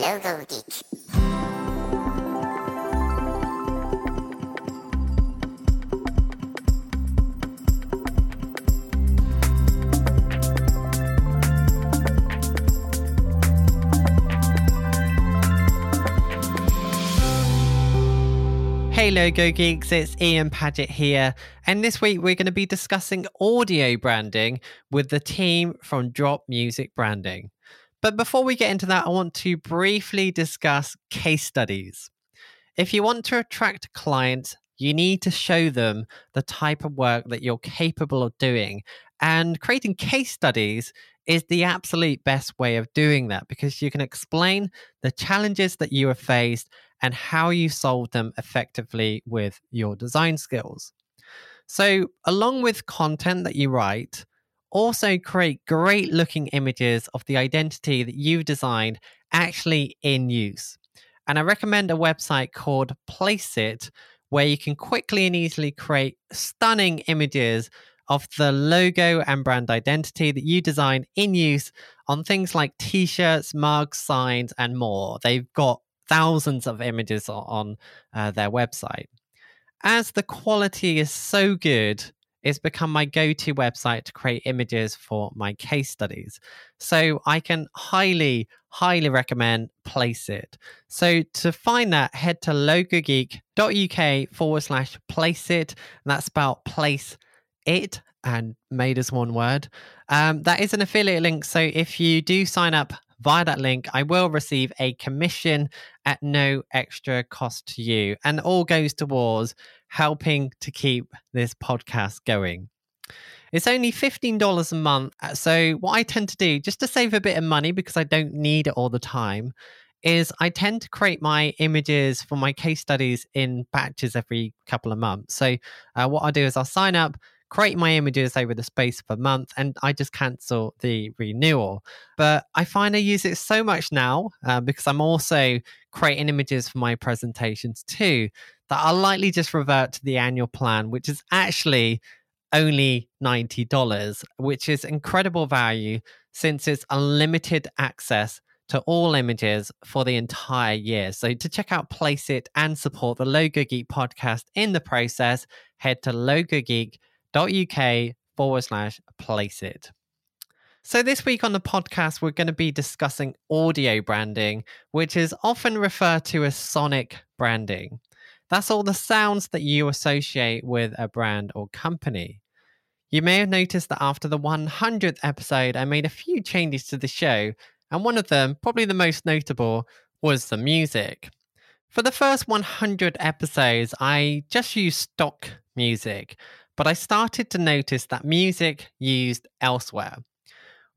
Logo Geek. Hey Logo Geeks, it's Ian Paget here, and this week we're going to be discussing audio branding with the team from Drop Music Branding. But before we get into that, I want to briefly discuss case studies. If you want to attract clients, you need to show them the type of work that you're capable of doing, and creating case studies is the absolute best way of doing that because you can explain the challenges that you have faced and how you solved them effectively with your design skills. So, along with content that you write, also create great looking images of the identity that you've designed actually in use. And I recommend a website called Placeit, where you can quickly and easily create stunning images of the logo and brand identity that you design in use on things like t shirts, mugs, signs, and more. They've got thousands of images on uh, their website. As the quality is so good, it's become my go to website to create images for my case studies. So I can highly, highly recommend Placeit. So to find that, head to logogeek.uk forward slash Placeit. And that's about place it and made as one word. Um, that is an affiliate link. So if you do sign up via that link, I will receive a commission at no extra cost to you. And all goes towards helping to keep this podcast going. It's only $15 a month. Uh, so, what I tend to do, just to save a bit of money because I don't need it all the time, is I tend to create my images for my case studies in batches every couple of months. So, uh, what I do is I'll sign up create my images over the space of a month and I just cancel the renewal. But I find I use it so much now uh, because I'm also creating images for my presentations too that I'll likely just revert to the annual plan, which is actually only $90, which is incredible value since it's unlimited access to all images for the entire year. So to check out Placeit and support the Logo Geek podcast in the process, head to Logo Geek uk forward slash Placeit. So, this week on the podcast, we're going to be discussing audio branding, which is often referred to as sonic branding. That's all the sounds that you associate with a brand or company. You may have noticed that after the 100th episode, I made a few changes to the show, and one of them, probably the most notable, was the music. For the first 100 episodes, I just used stock music, but I started to notice that music used elsewhere.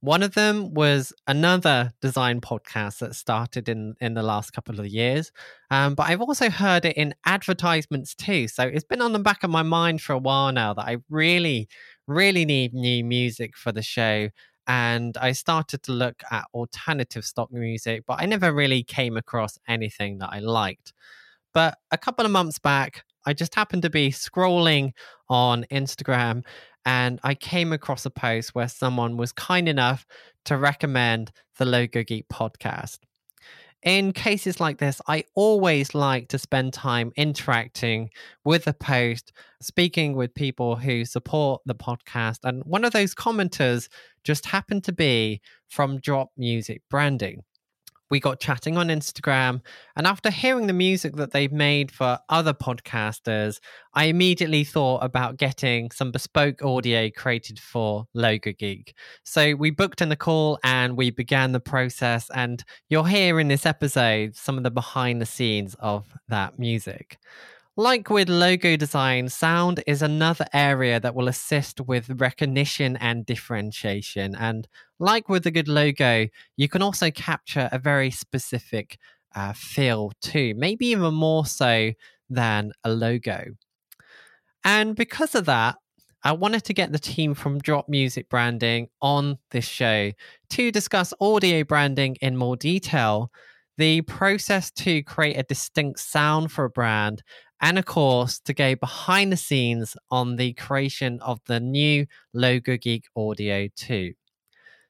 One of them was another design podcast that started in, in the last couple of years. Um, but I've also heard it in advertisements too. So it's been on the back of my mind for a while now that I really, really need new music for the show. And I started to look at alternative stock music, but I never really came across anything that I liked. But a couple of months back, I just happened to be scrolling on Instagram and I came across a post where someone was kind enough to recommend the Logo Geek podcast. In cases like this, I always like to spend time interacting with the post, speaking with people who support the podcast. And one of those commenters just happened to be from Drop Music Branding we got chatting on Instagram. And after hearing the music that they've made for other podcasters, I immediately thought about getting some bespoke audio created for Logo Geek. So we booked in the call and we began the process. And you'll hear in this episode some of the behind the scenes of that music. Like with logo design, sound is another area that will assist with recognition and differentiation. And like with a good logo, you can also capture a very specific uh, feel too, maybe even more so than a logo. And because of that, I wanted to get the team from Drop Music Branding on this show to discuss audio branding in more detail, the process to create a distinct sound for a brand, and of course to go behind the scenes on the creation of the new Logo Geek Audio 2.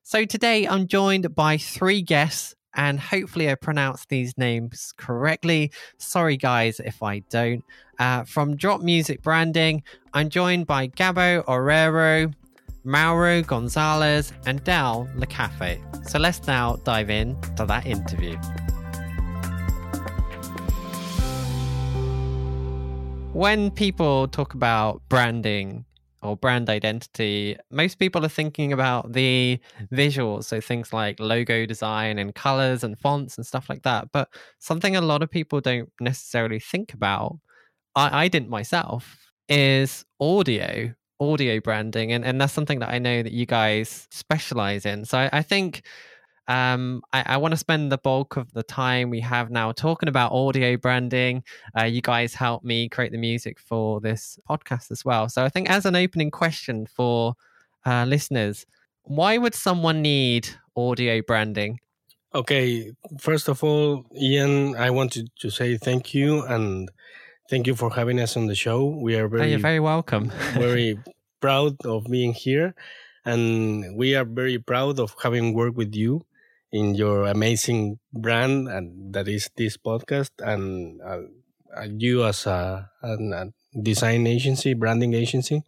So today I'm joined by three guests and hopefully I pronounce these names correctly. Sorry, guys, if I don't. Uh, from Drop Music Branding, I'm joined by Gabo Agüero, Mauro Gonzalez, and Dal Lacaze. So let's now dive in to that interview. When people talk about branding or brand identity, most people are thinking about the visuals. So things like logo design and colors and fonts and stuff like that. But something a lot of people don't necessarily think about, I, I didn't myself, is audio, audio branding. And, and that's something that I know that you guys specialize in. So I, I think um, I, I want to spend the bulk of the time we have now talking about audio branding. Uh, you guys helped me create the music for this podcast as well. So I think, as an opening question for uh, listeners, why would someone need audio branding? Okay, first of all, Ian, I wanted to say thank you and thank you for having us on the show. We are very, oh, you're very welcome. very proud of being here, and we are very proud of having worked with you in your amazing brand and that is this podcast and uh, uh you as a, a, design agency branding agency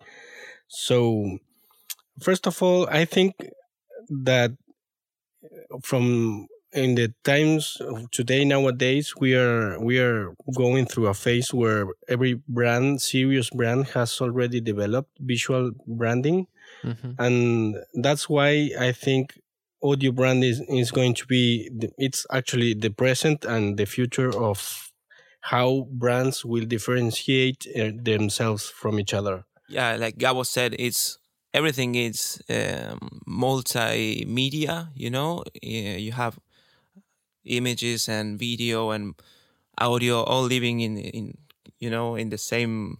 so first of all i think that from in the times of today nowadays we are we are going through a phase where every brand serious brand has already developed visual branding mm-hmm. and that's why i think audio brand is, is going to be the, it's actually the present and the future of how brands will differentiate uh, themselves from each other. Yeah like gabo said it's everything is um, multimedia you know? You have images and video and audio all living in in you know in the same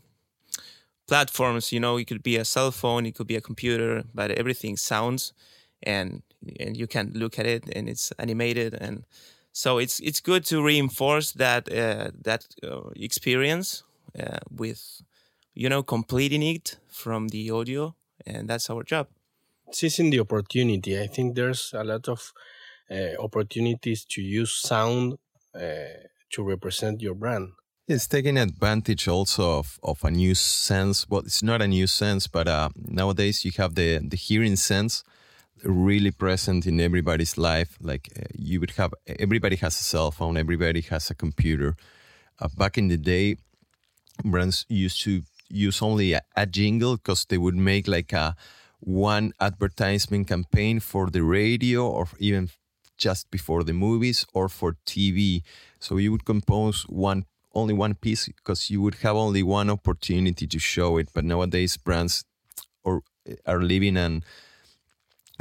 platforms you know? It could be a cell phone it could be a computer but everything sounds and and you can look at it and it's animated and so it's it's good to reinforce that uh, that uh, experience uh, with you know completing it from the audio and that's our job. Seizing the opportunity i think there's a lot of uh, opportunities to use sound uh, to represent your brand. It's taking advantage also of, of a new sense. Well it's not a new sense but uh, nowadays you have the the hearing sense really present in everybody's life. Like uh, you would have, everybody has a cell phone, everybody has a computer. Uh, back in the day, brands used to use only a, a jingle because they would make like a one advertisement campaign for the radio or even just before the movies or for TV. So you would compose one only one piece because you would have only one opportunity to show it. But nowadays, brands or are living and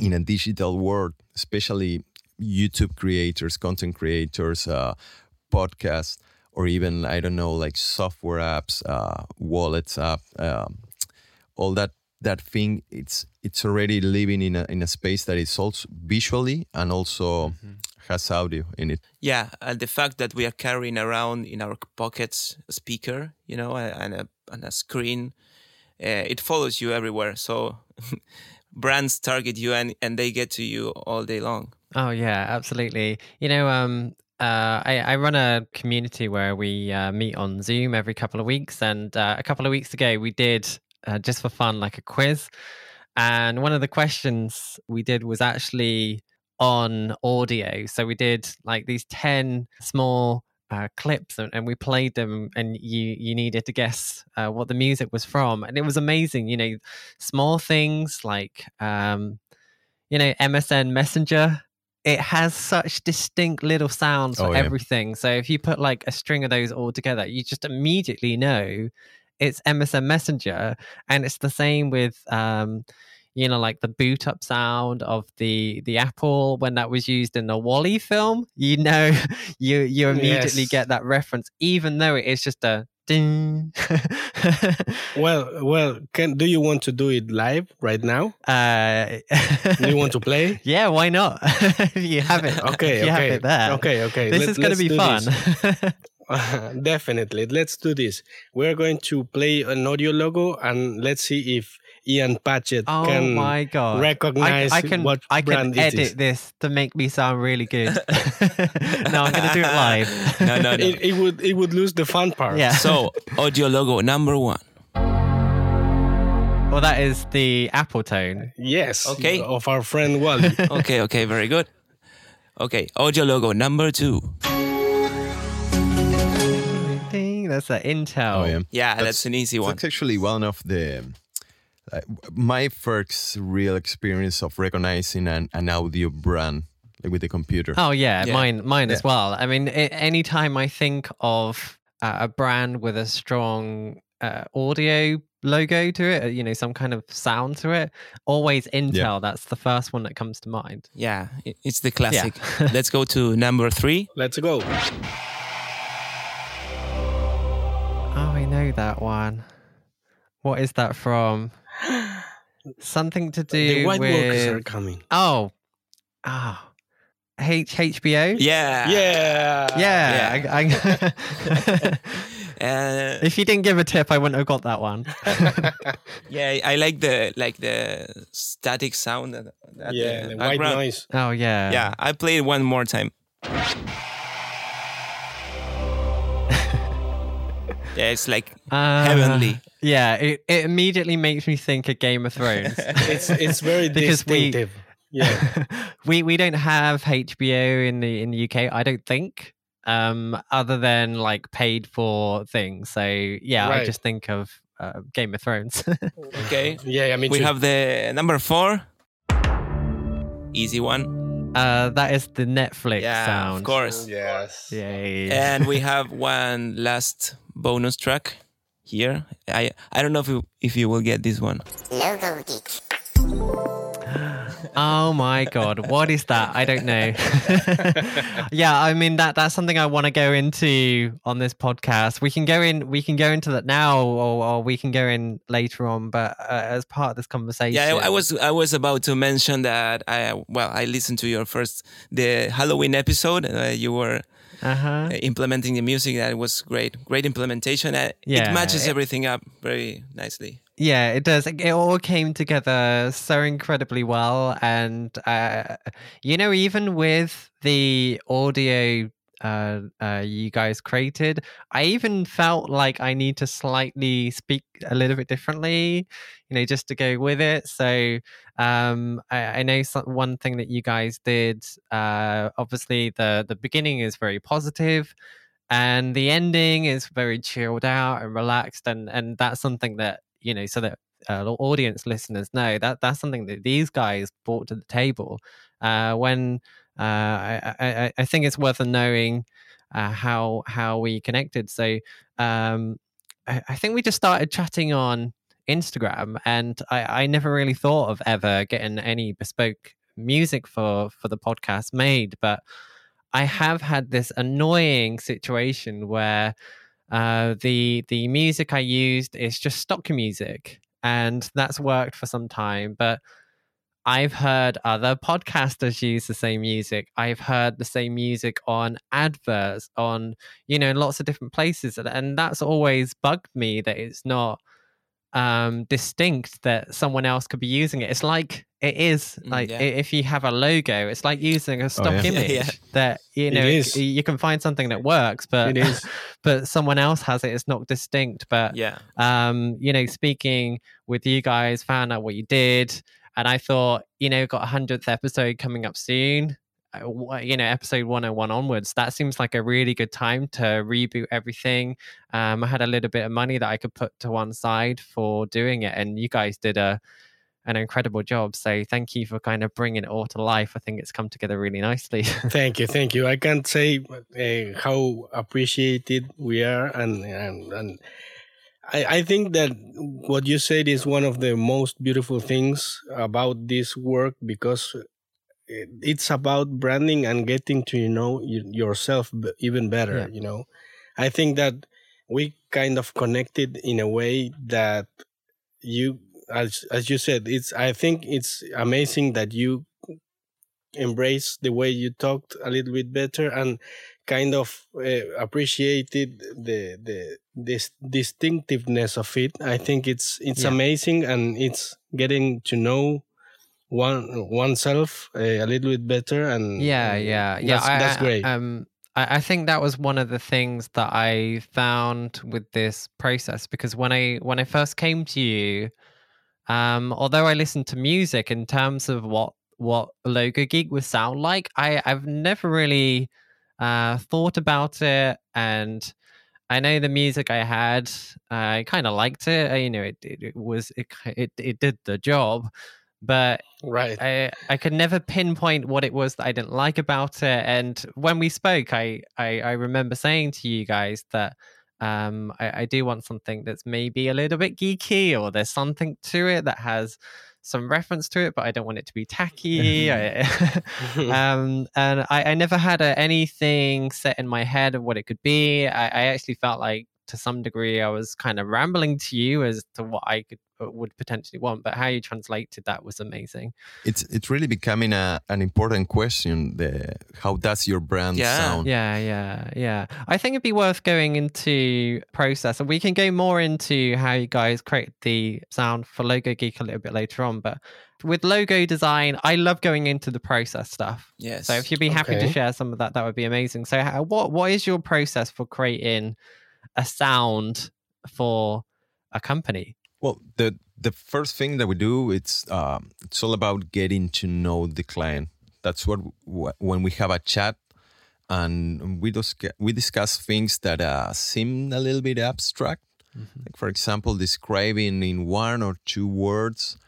in a digital world, especially YouTube creators, content creators, uh, podcasts, or even I don't know, like software apps, uh, wallets app, um, all that that thing. It's it's already living in a in a space that is also visually and also mm-hmm. has audio in it. Yeah, and the fact that we are carrying around in our pockets a speaker, you know, and a and a screen, uh, it follows you everywhere. So brands target you and, and they get to you all day long. Oh yeah, absolutely. You know, um, uh, I, I, run a community where we uh, meet on Zoom every couple of weeks, and uh, a couple of weeks ago we did uh, just for fun like a quiz, and one of the questions we did was actually on audio. So we did like these ten small uh, clips and, and, we played them and you you needed to guess uh, what the music was from and it was amazing you know small things like um, you know msn messenger it has such distinct little sounds for oh, yeah. everything so if you put like a string of those all together you just immediately know it's msn messenger and it's the same with um, you know like the boot up sound of the the apple when that was used in the WALL-E film you know you you immediately yes. get that reference even though it is just a ding. Well well can do you want to do it live right now? Uh do you want to play? Yeah why not? You have it okay okay have it there. okay okay this Let, is going to be fun. definitely let's do this. We're going to play an audio logo and let's see if Ian Paget Oh can my god! I, recognize I can what I can brand it edit is. this to make me sound really good. no, I'm gonna do it live. No, no, no. It, it would it would lose the fun part. yeah. so, audio logo number one. well, that is the Apple tone. Yes. Okay. Of our friend WALL-E. Okay, okay, very good. Okay, audio logo number two. Ding, That's the Intel. Oh yeah. Yeah, that's, an easy one. That's actually one of the my first real experience of recognizing an, an audio brand like with the computer. Oh yeah, Yeah. mine, mine as well. I mean, a- anytime I think of uh, a brand with a strong uh, audio logo to it, uh, you know, some kind of sound to it, always Intel. That's the first one that comes to mind. Yeah, it's the classic. Yeah. Let's go to number three. Let's go. Oh, I know that one. What is that from? Something to do the white workers are with coming. oh, oh, H HBO. Yeah. Yeah. Yeah, I, I, Uh, if you didn't give a tip, I wouldn't have got that one. yeah, I like the like the static sound. That, that Yeah. the The white background. noise. Oh yeah, Yeah, I play it one more time. Yeah, it's like Uh, heavenly. Yeah, it, it immediately makes me think of Game of Thrones. It's it's very Because we- Yeah. we we don't have HBO in the in the UK. I don't think. Um, other than like paid for things. So yeah, I just think of uh, Game of Thrones. Okay, Yeah. I mean, we have the number four. Easy one. uh, that is the Netflix Yeah, sound. of course. Yes. Yay. And we have one last bonus track here. I I don't know if you, if you will get this one. Logo Geek. Oh my god, what is that? I don't know. yeah, I mean that that's something I want to go into on this podcast. We can go in we can go into that now or, or we can go in later on, but uh, as part of this conversation. Yeah, I, I was I was about to mention that I well I listened to your first the Halloween episode. Uh, you were uh-huh. uh, implementing the music. That was great, great implementation. Uh, Yeah, it matches it- everything up very nicely. Yeah, it does. It all came together so incredibly well. And, uh, you know, even with the audio uh, uh, you guys created, I even felt like I need to slightly speak a little bit differently, you know, just to go with it. So um, I, I know some, one thing that you guys did, uh, obviously, the, the beginning is very positive and the ending is very chilled out and relaxed and and that's something that you know so that uh, audience listeners know that that's something that these guys brought to the table uh, when I, I, I think it's worth knowing uh, how how we connected so um, I, I think we just started chatting on Instagram and I, I never really thought of ever getting any bespoke music for for the podcast made but I have had this annoying situation where uh, the the music I used is just stock music, and that's worked for some time. But I've heard other podcasters use the same music. I've heard the same music on adverts, on you know, in lots of different places, and, and that's always bugged me that it's not um distinct that someone else could be using it it's like it is Mm, like yeah. if you have a logo it's like using a stock yeah. Yeah, image yeah. that you know is. you can find something that works but It is. but someone else has it it's not distinct but Yeah, um you know speaking with you guys found out what you did and i thought you know got a hundredth episode coming up soon uh, you know episode 101 onwards that seems like a really good time to reboot everything. Um i had a little bit of money that i could put to one side for doing it and you guys did a an incredible job so thank you for kind of bringing it all to life. I think it's come together really nicely. Thank you, thank you. I can't say uh, how appreciated we are, and and, and I, I think that what you said is one of the most beautiful things about this work because it's about branding and getting to you know yourself even better. Yeah. You know, I think that we kind of connected in a way that you, as as you said, it's. I think it's amazing that you embrace the way you talked a little bit better and kind of uh, appreciated the the this distinctiveness of it. I think it's it's Yeah. amazing and it's getting to know one oneself uh, a little bit better and yeah and yeah yeah that's, I, that's I- great um I, I think that was one of the things that i found with this process because when i when i first came to you um although i listened to music in terms of what what logo geek would sound like i i've never really uh thought about it and I know the music I had, I kind of liked it. uh, You know, it, it, it was it, it it did the job, but right I I could never pinpoint what it was that I didn't like about it. And when we spoke, I I, I remember saying to you guys that um I, I do want something that's maybe a little bit geeky or there's something to it that has some reference to it, but I don't want it to be tacky. I, um, and I, I never had a, anything set in my head of what it could be. I, I actually felt like to some degree I was kind of rambling to you as to what I could uh, would potentially want, but how you translated that was amazing. It's it's really becoming a, an important question. The how does your brand Yeah. sound? Yeah, yeah, yeah. I think it'd be worth going into process, and we can go more into how you guys create the sound for Logo Geek a little bit later on. But with logo design, I love going into the process stuff. Yes. So if you'd be happy to share some of that, that would be amazing. So how, what what is your process for creating a sound for a company? Well, the the first thing that we do it's um, it's all about getting to know the client. That's what wh- when we have a chat and we just we discuss things that uh, seem a little bit abstract. Like for example, describing in one or two words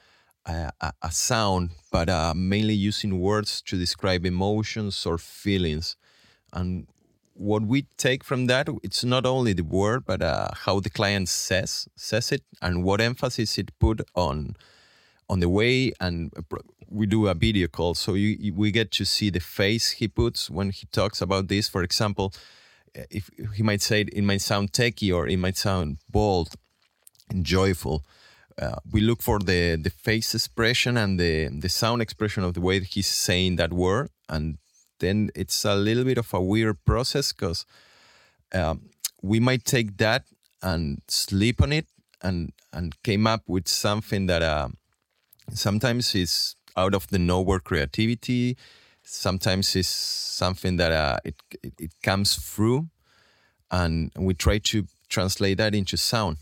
uh, a, a sound, but uh, mainly using words to describe emotions or feelings. And what we take from that, it's not only the word, but uh, how the client says says it and what emphasis it put on on the way. And we do a video call, so you, we get to see the face he puts when he talks about this. For example, uh, if he might say it might sound techy or it might sound bold and joyful. Uh, we look for the the face expression and the the sound expression of the way he's saying that word, and then it's a little bit of a weird process because um, we might take that and sleep on it and and came up with something that uh, sometimes is out of the nowhere creativity sometimes is something that uh, it, it it comes through and we try to translate that into sound.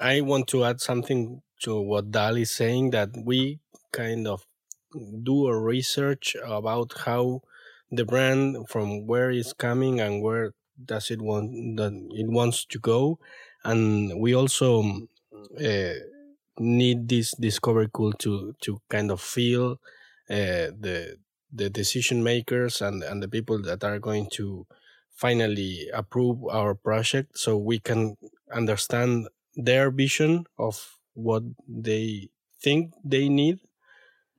I want to add something to what Dal is saying that we kind of do a research about how the brand from where it's coming and where does it want that it wants to go. And we also uh, need this discovery tool to to kind of feel uh, the the decision makers and and the people that are going to finally approve our project so we can understand their vision of what they think they need.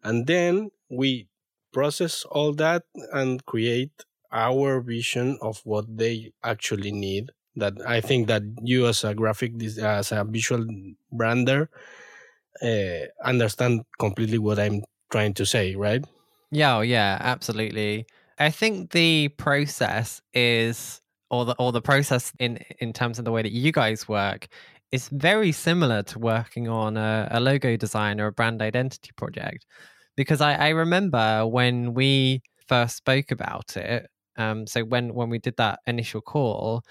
And then we process all that and create our vision of what they actually need that i think that you as a graphic as a visual brander uh, understand completely what i'm trying to say right Yeah, oh, yeah, absolutely. I think the process is or the or the process in in terms of the way that you guys work is very similar to working on a, a logo design or a brand identity project. Because I, I remember when we first spoke about it, um, so when when we did that initial call,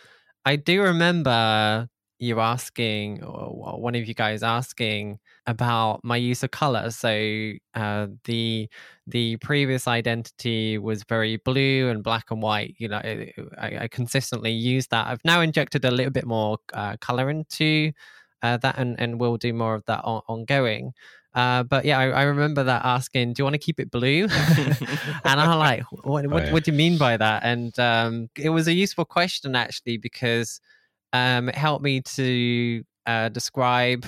I do remember you asking or one of you guys asking about my use of color. So uh, the the previous identity was very blue and black and white. You know, it, I, I consistently use that. I've now injected a little bit more uh, color into uh, that, and, and we'll do more of that on, ongoing. Uh, but yeah, I, I remember that asking, "Do you want to keep it blue?" and I'm like, "What? What, yeah. what do you mean by that?" And um, it was a useful question actually because um, it helped me to uh, describe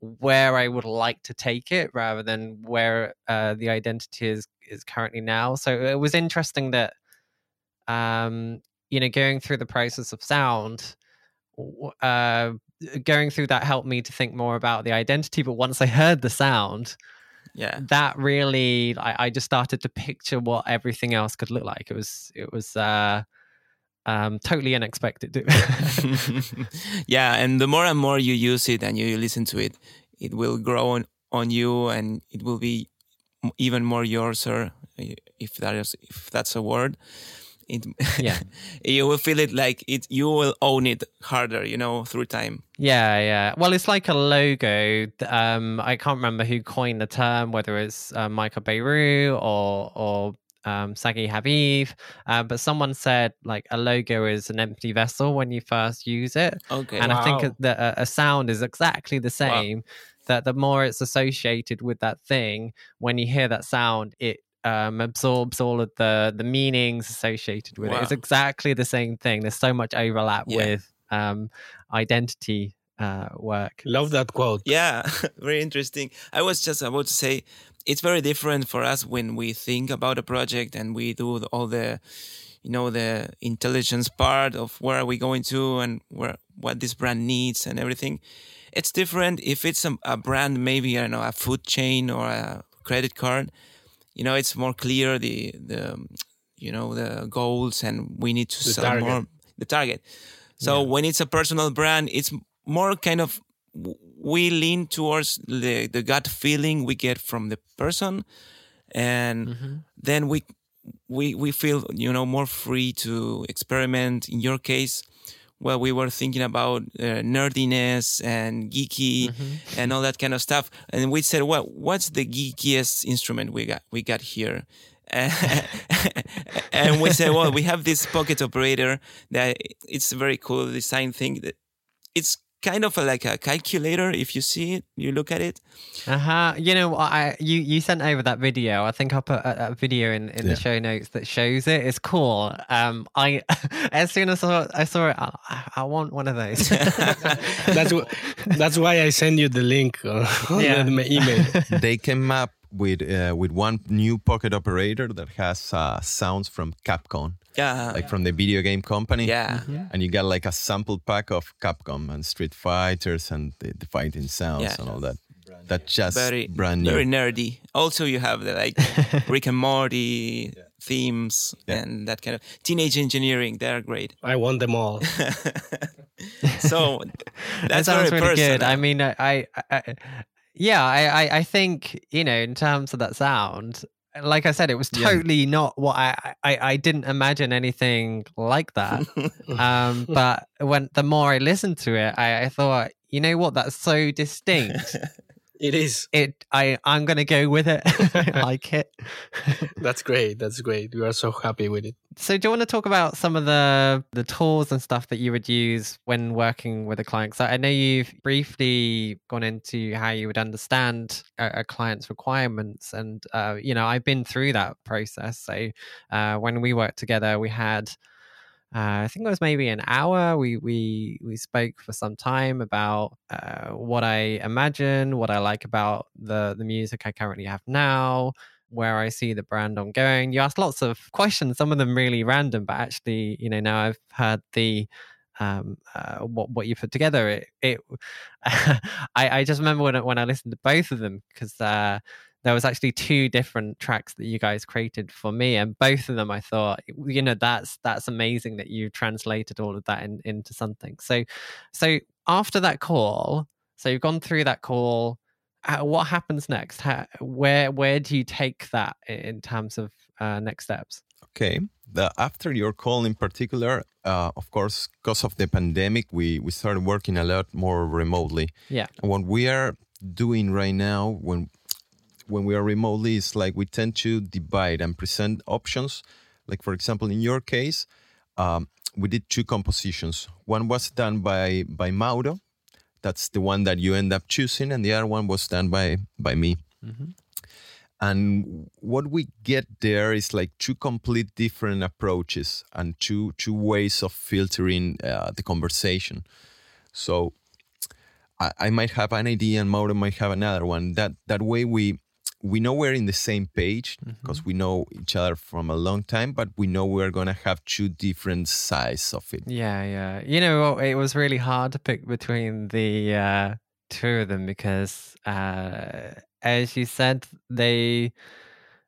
where I would like to take it rather than where uh, the identity is is currently now. So it was interesting that um, you know going through the process of sound, uh, going through that helped me to think more about the identity. But once I heard the sound, Yeah. that really I, I just started to picture what everything else could look like. It was it was uh um totally unexpected. yeah, and the more and more you use it and you listen to it, it will grow on, on you and it will be even more yours or if that is if that's a word. It, Yeah. you will feel it like it you will own it harder, you know, through time. Yeah, yeah. Well, it's like a logo. Um, I can't remember who coined the term, whether it's uh, Michael Bierut or or um, Sagi Haviv, uh, but someone said like a logo is an empty vessel when you first use it, Okay. and I think that a, a sound is exactly the same. That the more it's associated with that thing, when you hear that sound, it um, absorbs all of the the meanings associated with it. It's exactly the same thing. There's so much overlap Yeah. with um, identity uh, work. Love that quote. Yeah, very interesting. I was just about to say it's very different for us when we think about a project and we do all the, you know, the intelligence part of where are we going to and where what this brand needs and everything. It's different if it's a, a brand, maybe I don't know, a food chain or a credit card. You know, it's more clear the the, um, you know, the goals and we need to The sell target. more the target. So when it's a personal brand, it's more kind of we lean towards the, the gut feeling we get from the person, and mm-hmm. then we we we feel you know more free to experiment. In your case, well, we were thinking about uh, nerdiness and geeky and all that kind of stuff, and we said, well, what's the geekiest instrument we got we got here? and we said, well, we have this pocket operator that it's a very cool design thing. That it's kind of a, like a calculator. If you see it, you look at it. Uh huh. You know, I you you sent over that video. I think I'll put a, a video in, in Yeah. the show notes that shows it. It's cool. Um, I as soon as I saw, I saw it, I, I want one of those. That's wh- that's why I send you the link on Yeah. my email. they came up with uh, with one new pocket operator that has uh, sounds from Capcom, Yeah, uh, like from the video game company. yeah, mm-hmm. And you got like a sample pack of Capcom and Street Fighters and the, the fighting sounds Yeah. and all that. That's just very brand new. very nerdy. Also, you have the like Rick and Morty themes Yeah. and that kind of teenage engineering. They're great. I want them all. So that sounds very really good. I mean, I, I, I yeah, I, I, I think you know, in terms of that sound, like I said, it was Yeah. totally not what I, I, I didn't imagine anything like that. um, but when the more I listened to it, I, I thought, you know what, that's so distinct. It is. it, I, I'm gonna go with it. I like it. That's great. That's great. We are so happy with it. So, do you want to talk about some of the the tools and stuff that you would use when working with a client? So, I know you've briefly gone into how you would understand a, a client's requirements, and uh, you know, I've been through that process. So, uh, when we worked together, we had. Uh, I think it was maybe an hour. We we we spoke for some time about uh, what I imagine, what I like about the the music I currently have now, where I see the brand ongoing. You asked lots of questions, some of them really random, but actually, you know, now I've heard the um, uh, what what you put together. It, it I, I just remember when I, when I listened to both of them because uh, there was actually two different tracks that you guys created for me, and both of them I thought, you know, that's that's amazing that you translated all of that in, into something. So, so after that call, so you've gone through that call uh, what happens next? How, where where do you take that in terms of uh, next steps? Okay. The, after your call in particular, uh, of course, because of the pandemic, we, we started working a lot more remotely. Yeah. And what we are doing right now, when when we are remotely, is like we tend to divide and present options. Like for example, in your case, um, we did two compositions. One was done by by Mauro, that's the one that you end up choosing, and the other one was done by by me. And what we get there is like two complete different approaches and two two ways of filtering uh, the conversation. So I, I might have an idea and Mauro might have another one. That that way we we know we're in the same page because we know each other from a long time, but we know we're gonna have two different sides of it. Yeah, yeah. You know, it was really hard to pick between the uh, two of them because uh, as you said, they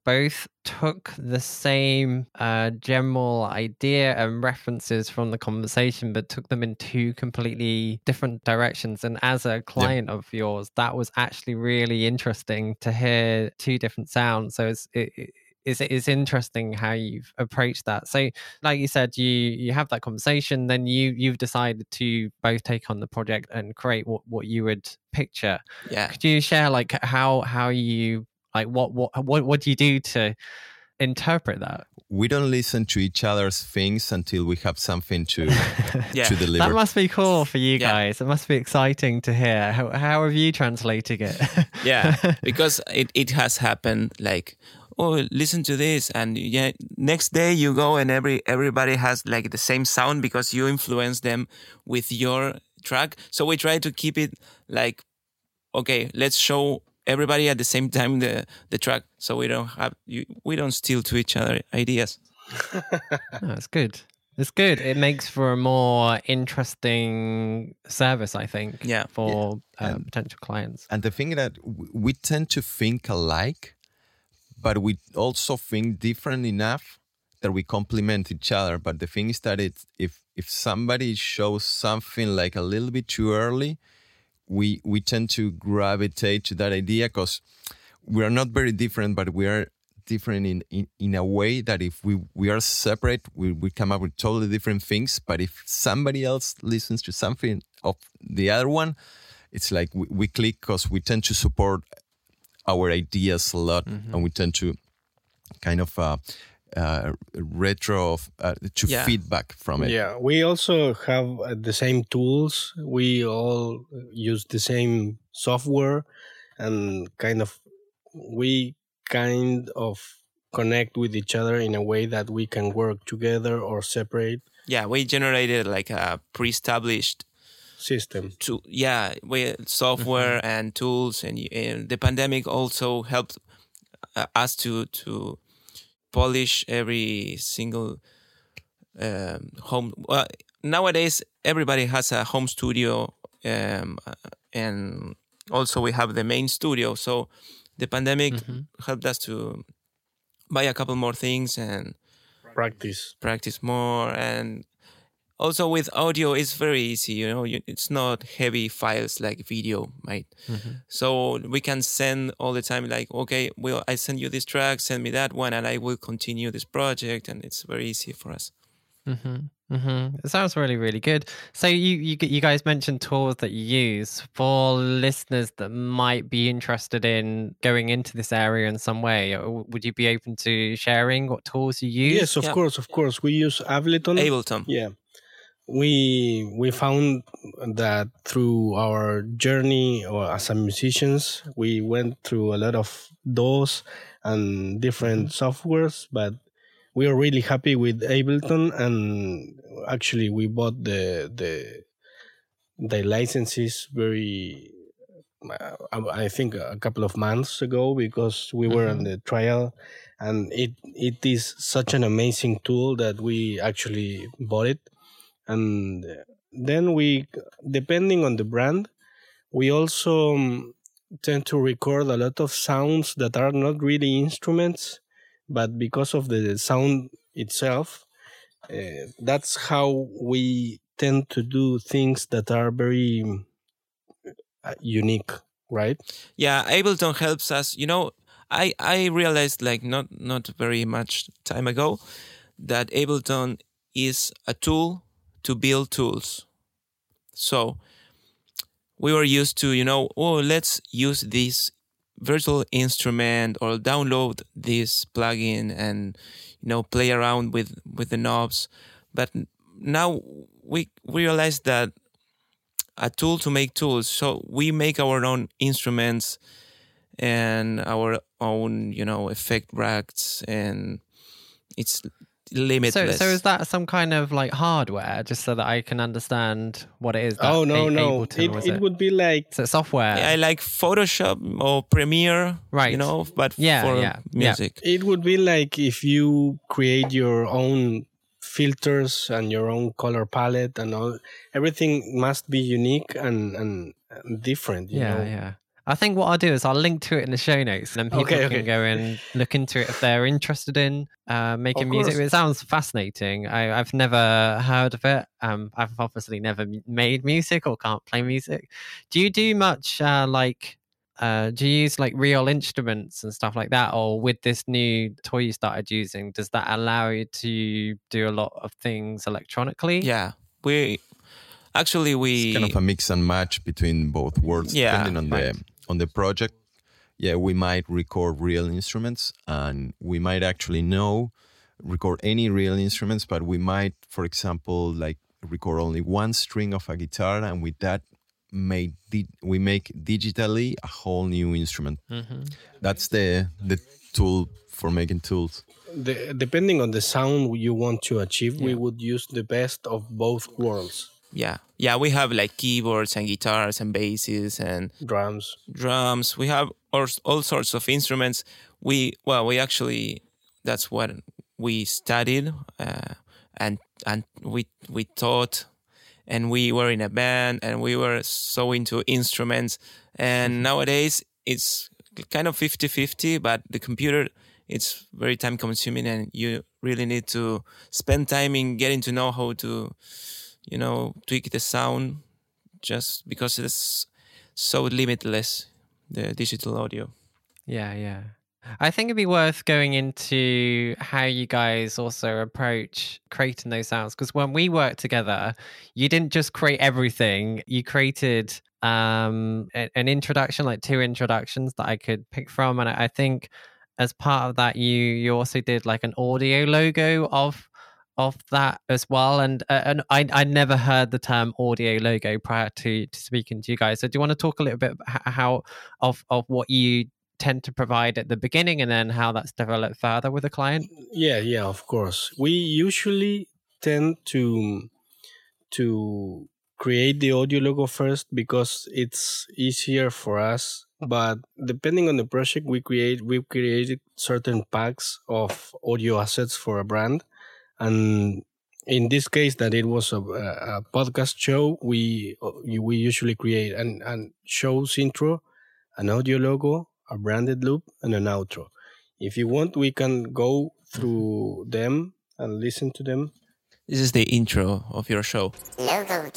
both took the same uh, general idea and references from the conversation, but took them in two completely different directions. And as a client of yours, that was actually really interesting to hear two different sounds. So it's, it, it's, it's interesting how you've approached that. So, like you said, you you have that conversation, then you you've decided to both take on the project and create what what you would picture. Yeah. Could you share like how how you like what what what what do you do to interpret that? We don't listen to each other's things until we have something to Yeah. to deliver. That must be cool for you Yeah. guys. It must be exciting to hear. How how are you translating it? yeah because it, it has happened like oh listen to this and yeah next day you go and every everybody has like the same sound because you influence them with your track so we try to keep it like okay let's show everybody at the same time the the track so we don't have you we don't steal to each other ideas No, it's good. It's good. It makes for a more interesting service, I think. Yeah. For Uh, And- potential clients. And the thing that w- we tend to think alike, but we also think different enough that we complement each other. But the thing is that it's, if if somebody shows something like a little bit too early, we we tend to gravitate to that idea because we are not very different, but we are different in, in, in a way that if we, we are separate, we, we come up with totally different things. But if somebody else listens to something of the other one, it's like we, we click because we tend to support our ideas a lot and we tend to kind of uh, uh, retro of, uh, to Yeah. feedback from it. Yeah, we also have uh, the same tools. We all use the same software, and kind of we kind of connect with each other in a way that we can work together or separate yeah we generated like a pre-established system. to yeah we software and tools and, and the pandemic also helped uh, us to to polish every single um, home well nowadays everybody has a home studio um, and also we have the main studio so the pandemic helped us to buy a couple more things and Practice. practice more and also with audio it's very easy you know you, it's not heavy files like video right so we can send all the time like okay well i send you this track send me that one and i will continue this project and it's very easy for us Mm-hmm. Mm-hmm. It sounds really, really good. So you, you you guys mentioned tools that you use for listeners that might be interested in going into this area in some way. uh, Would you be open to sharing what tools you use? Yes, of Yeah. course, of course. We use Ableton. ableton Yeah. We we found that through our journey or as a musicians, we went through a lot of doors and different softwares, but we are really happy with Ableton and actually we bought the the the licenses very uh, I I think a couple of months ago because we were on the trial and it it is such an amazing tool that we actually bought it and then we depending on the brand we also um, tend to record a lot of sounds that are not really instruments but because of the sound itself uh, that's how we tend to do things that are very uh, unique right? Yeah ableton helps us. You know i i realized like not not very much time ago that ableton is a tool to build tools so we were used to you know oh let's use this virtual instrument or download this plugin and you know play around with with the knobs but now we realize that a tool to make tools. So we make our own instruments and our own, you know, effect racks, and it's limitless. so is that some kind of like hardware, just so that I can understand what it is? That oh no A- no Ableton, it, was it would be like So software. I like Photoshop or Premiere, Right. You know, but Yeah, for yeah, yeah. music. It would be like if you create your own filters and your own color palette and all everything must be unique and and, and different you yeah, know yeah. I think what I'll do is I'll link to it in the show notes, and then people Okay, can go and look into it if they're interested in uh, making music. It sounds fascinating. I, I've never heard of it. Um, I've obviously never made music or can't play music. Do you do much uh, like? Uh, do you use like real instruments and stuff like that, or with this new toy you started using, does that allow you to do a lot of things electronically? Yeah, we actually we It's kind of a mix and match between both worlds, Yeah, depending on right. the on the project. Yeah, we might record real instruments, and we might actually know record any real instruments, but we might, for example, like record only one string of a guitar, and with that, make di- we make digitally a whole new instrument. hmm That's the the tool for making tools. The, depending on the sound you want to achieve, we would use the best of both worlds. Yeah yeah we have like keyboards and guitars and basses and Drums. drums. We have all, all sorts of instruments. We well, we actually that's what we studied, uh, and and we we taught, and we were in a band, and we were so into instruments. And nowadays it's kind of 50-50, but the computer it's very time consuming, and you really need to spend time in getting to know how to, you know, tweak the sound, just because it's so limitless the digital audio. Yeah, yeah. I think it'd be worth going into how you guys also approach creating those sounds because when we worked together, you didn't just create everything. You created um an introduction, like two introductions that I could pick from, and I think as part of that, you you also did like an audio logo of of that as well. And uh, and I I never heard the term audio logo prior to to speaking to you guys. So do you want to talk a little bit about how of of what you tend to provide at the beginning and then how that's developed further with a client? Yeah, yeah, of course. We usually tend to to create the audio logo first because it's easier for us. But depending on the project we create, we've created certain packs of audio assets for a brand, and in this case, that it was a, a podcast show, we we usually create an an show's intro, an audio logo, a branded loop, and an outro. If you want, we can go through them and listen to them. This is the intro of your show. Logo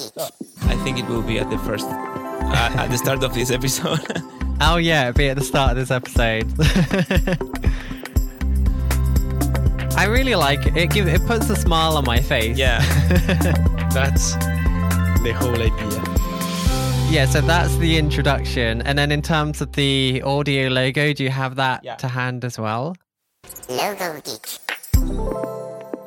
I think it will be at the first, uh, at the start of this episode. Oh yeah, it'd be at the start of this episode. I really like it. It, give, it puts a smile on my face. yeah. That's the whole idea. Yeah, so that's the introduction. And then in terms of the audio logo, do you have that Yeah. to hand as well? Logo Geek.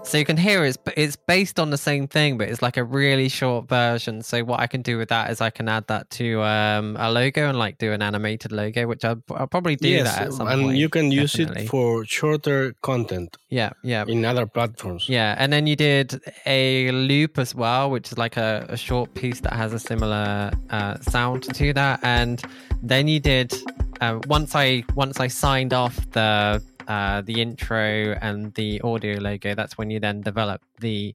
So you can hear it's it's based on the same thing, but it's like a really short version. So what I can do with that is I can add that to um, a logo and like do an animated logo, which I'll, I'll probably do that at some and point. you can use definitely. it for shorter content yeah, yeah, in other platforms. yeah. And then you did a loop as well, which is like a, a short piece that has a similar uh, sound to that. And then you did uh, once I once I signed off the uh, the intro and the audio logo. That's when you then develop the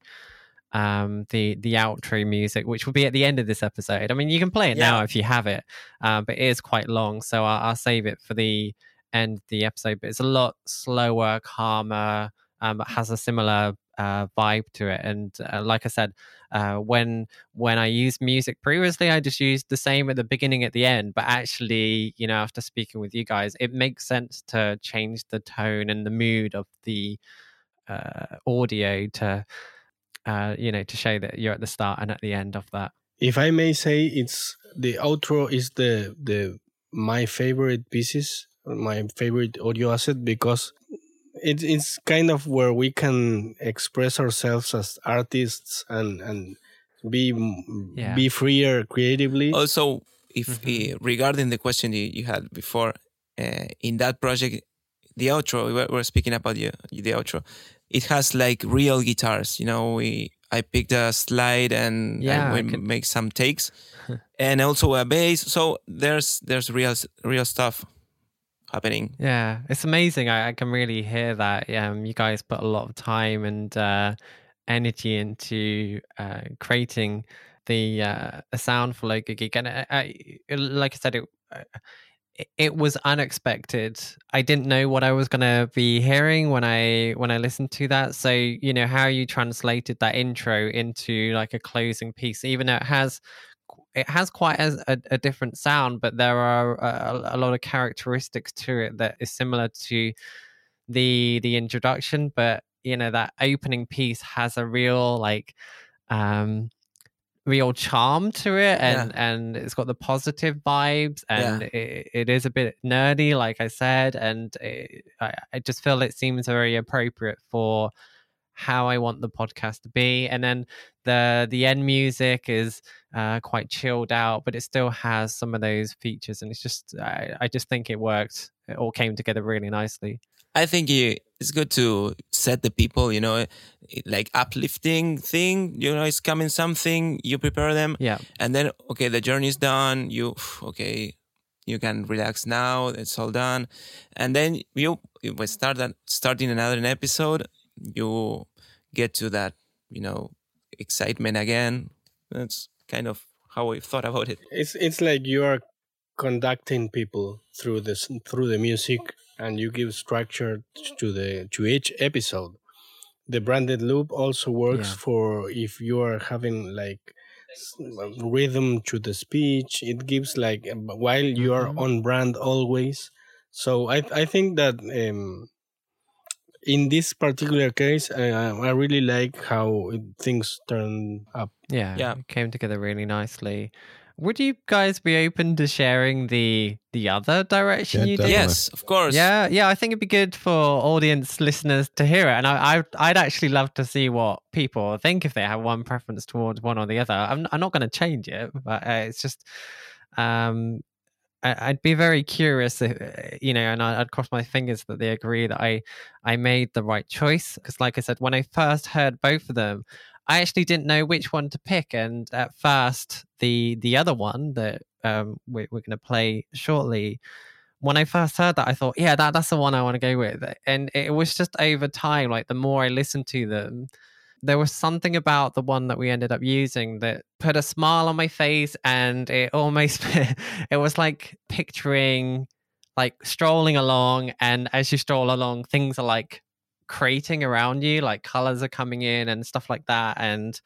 um the the outro music which will be at the end of this episode i mean you can play it now if you have it uh, but it is quite long so I'll, I'll save it for the end of the episode but it's a lot slower calmer um but has a similar uh vibe to it and uh, like i said uh when when i used music previously i just used the same at the beginning at the end but actually you know after speaking with you guys it makes sense to change the tone and the mood of the uh audio to uh, you know, to show that you're at the start and at the end of that. If I may say, it's the outro is the the my favorite pieces, my favorite audio asset because it, it's kind of where we can express ourselves as artists and and be Yeah. be freer creatively. Also, if Mhm. uh, regarding the question you, you had before, uh, in that project, the outro we were, speaking about the the outro. It has like real guitars. You know, we I picked a slide and, Yeah, we could- make some takes, and also a bass. So there's there's real real stuff happening. Yeah, it's amazing. I, I can really hear that. Um, you guys put a lot of time and uh, energy into uh, creating the uh, sound for Logo Geek, and I, I, like I said, it, uh, it- was unexpected. I didn't know what I was going to be hearing when I when I listened to that. So you know how you translated that intro into like a closing piece, even though it has it has quite a, a, a different sound, but there are a, a lot of characteristics to it that is similar to the the introduction. But you know that opening piece has a real like um real charm to it and and it's got the positive vibes and it, it is a bit nerdy like i said and it, I, I just feel it seems very appropriate for how i want the podcast to be and then the the end music is uh, quite chilled out but it still has some of those features and it's just I, I just think it worked it all came together really nicely I think it's good to set the people, you know, like uplifting thing, you know, it's coming something, you prepare them, yeah and then, okay, the journey is done. You, okay, you can relax now. It's all done. And then you, we start that, starting another episode, you get to that, you know, excitement again. That's kind of how I thought about it. It's it's like you are conducting people through this through the music, and you give structure to the to each episode. The branded loop also works Yeah. for if you are having like rhythm to the speech. It gives like while you are Mhm. on brand always. So I I think that um, in this particular case, uh, I really like how things turn up. Yeah, Yeah. it came together really nicely. Would you guys be open to sharing the the other direction Yeah, you did? Yes, of course. Yeah, yeah, I think it'd be good for audience listeners to hear it, and I, I I'd actually love to see what people think if they have one preference towards one or the other. I'm I'm not going to change it, but uh, it's just um I, I'd be very curious, if, uh, you know, and I'd cross my fingers that they agree that I I made the right choice. Because, like I said, when I first heard both of them, I actually didn't know which one to pick, and at first, the the other one that um, we, we're going to play shortly. When I first heard that, I thought, yeah, that that's the one I want to go with. And it was just over time, like the more I listened to them, there was something about the one that we ended up using that put a smile on my face and it almost it was like picturing like strolling along and as you stroll along things are like creating around you like colors are coming in and stuff like that and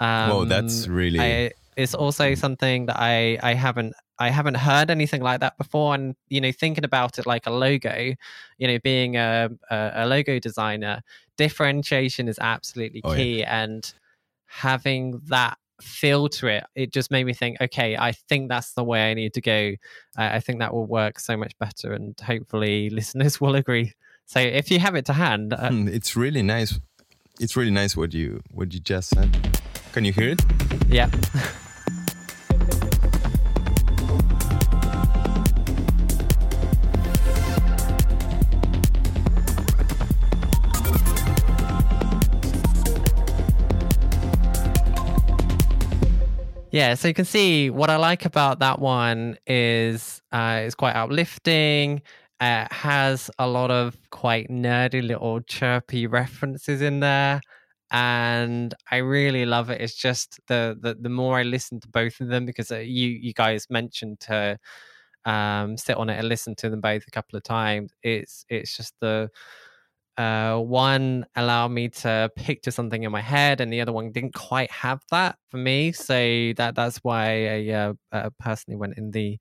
um Whoa, that's really I, it's also something that I I haven't I haven't heard anything like that before, and you know, thinking about it like a logo, you know, being a a, a logo designer, differentiation is absolutely Oh, yeah. key, and having that feel to it, it just made me think, okay, I think that's the way I need to go. I I think that will work so much better, and hopefully, listeners will agree. So, if you have it to hand, uh, Hmm, it's really nice. It's really nice what you what you just said. Can you hear it? yeah. Yeah, so you can see what I like about that one is uh, it's quite uplifting. Uh, it has a lot of quite nerdy little chirpy references in there, and I really love it. It's just the the, the more I listen to both of them because uh, you you guys mentioned to um, sit on it and listen to them both a couple of times. It's it's just the uh, one allowed me to picture something in my head, and the other one didn't quite have that for me. So that that's why I uh, uh, personally went in the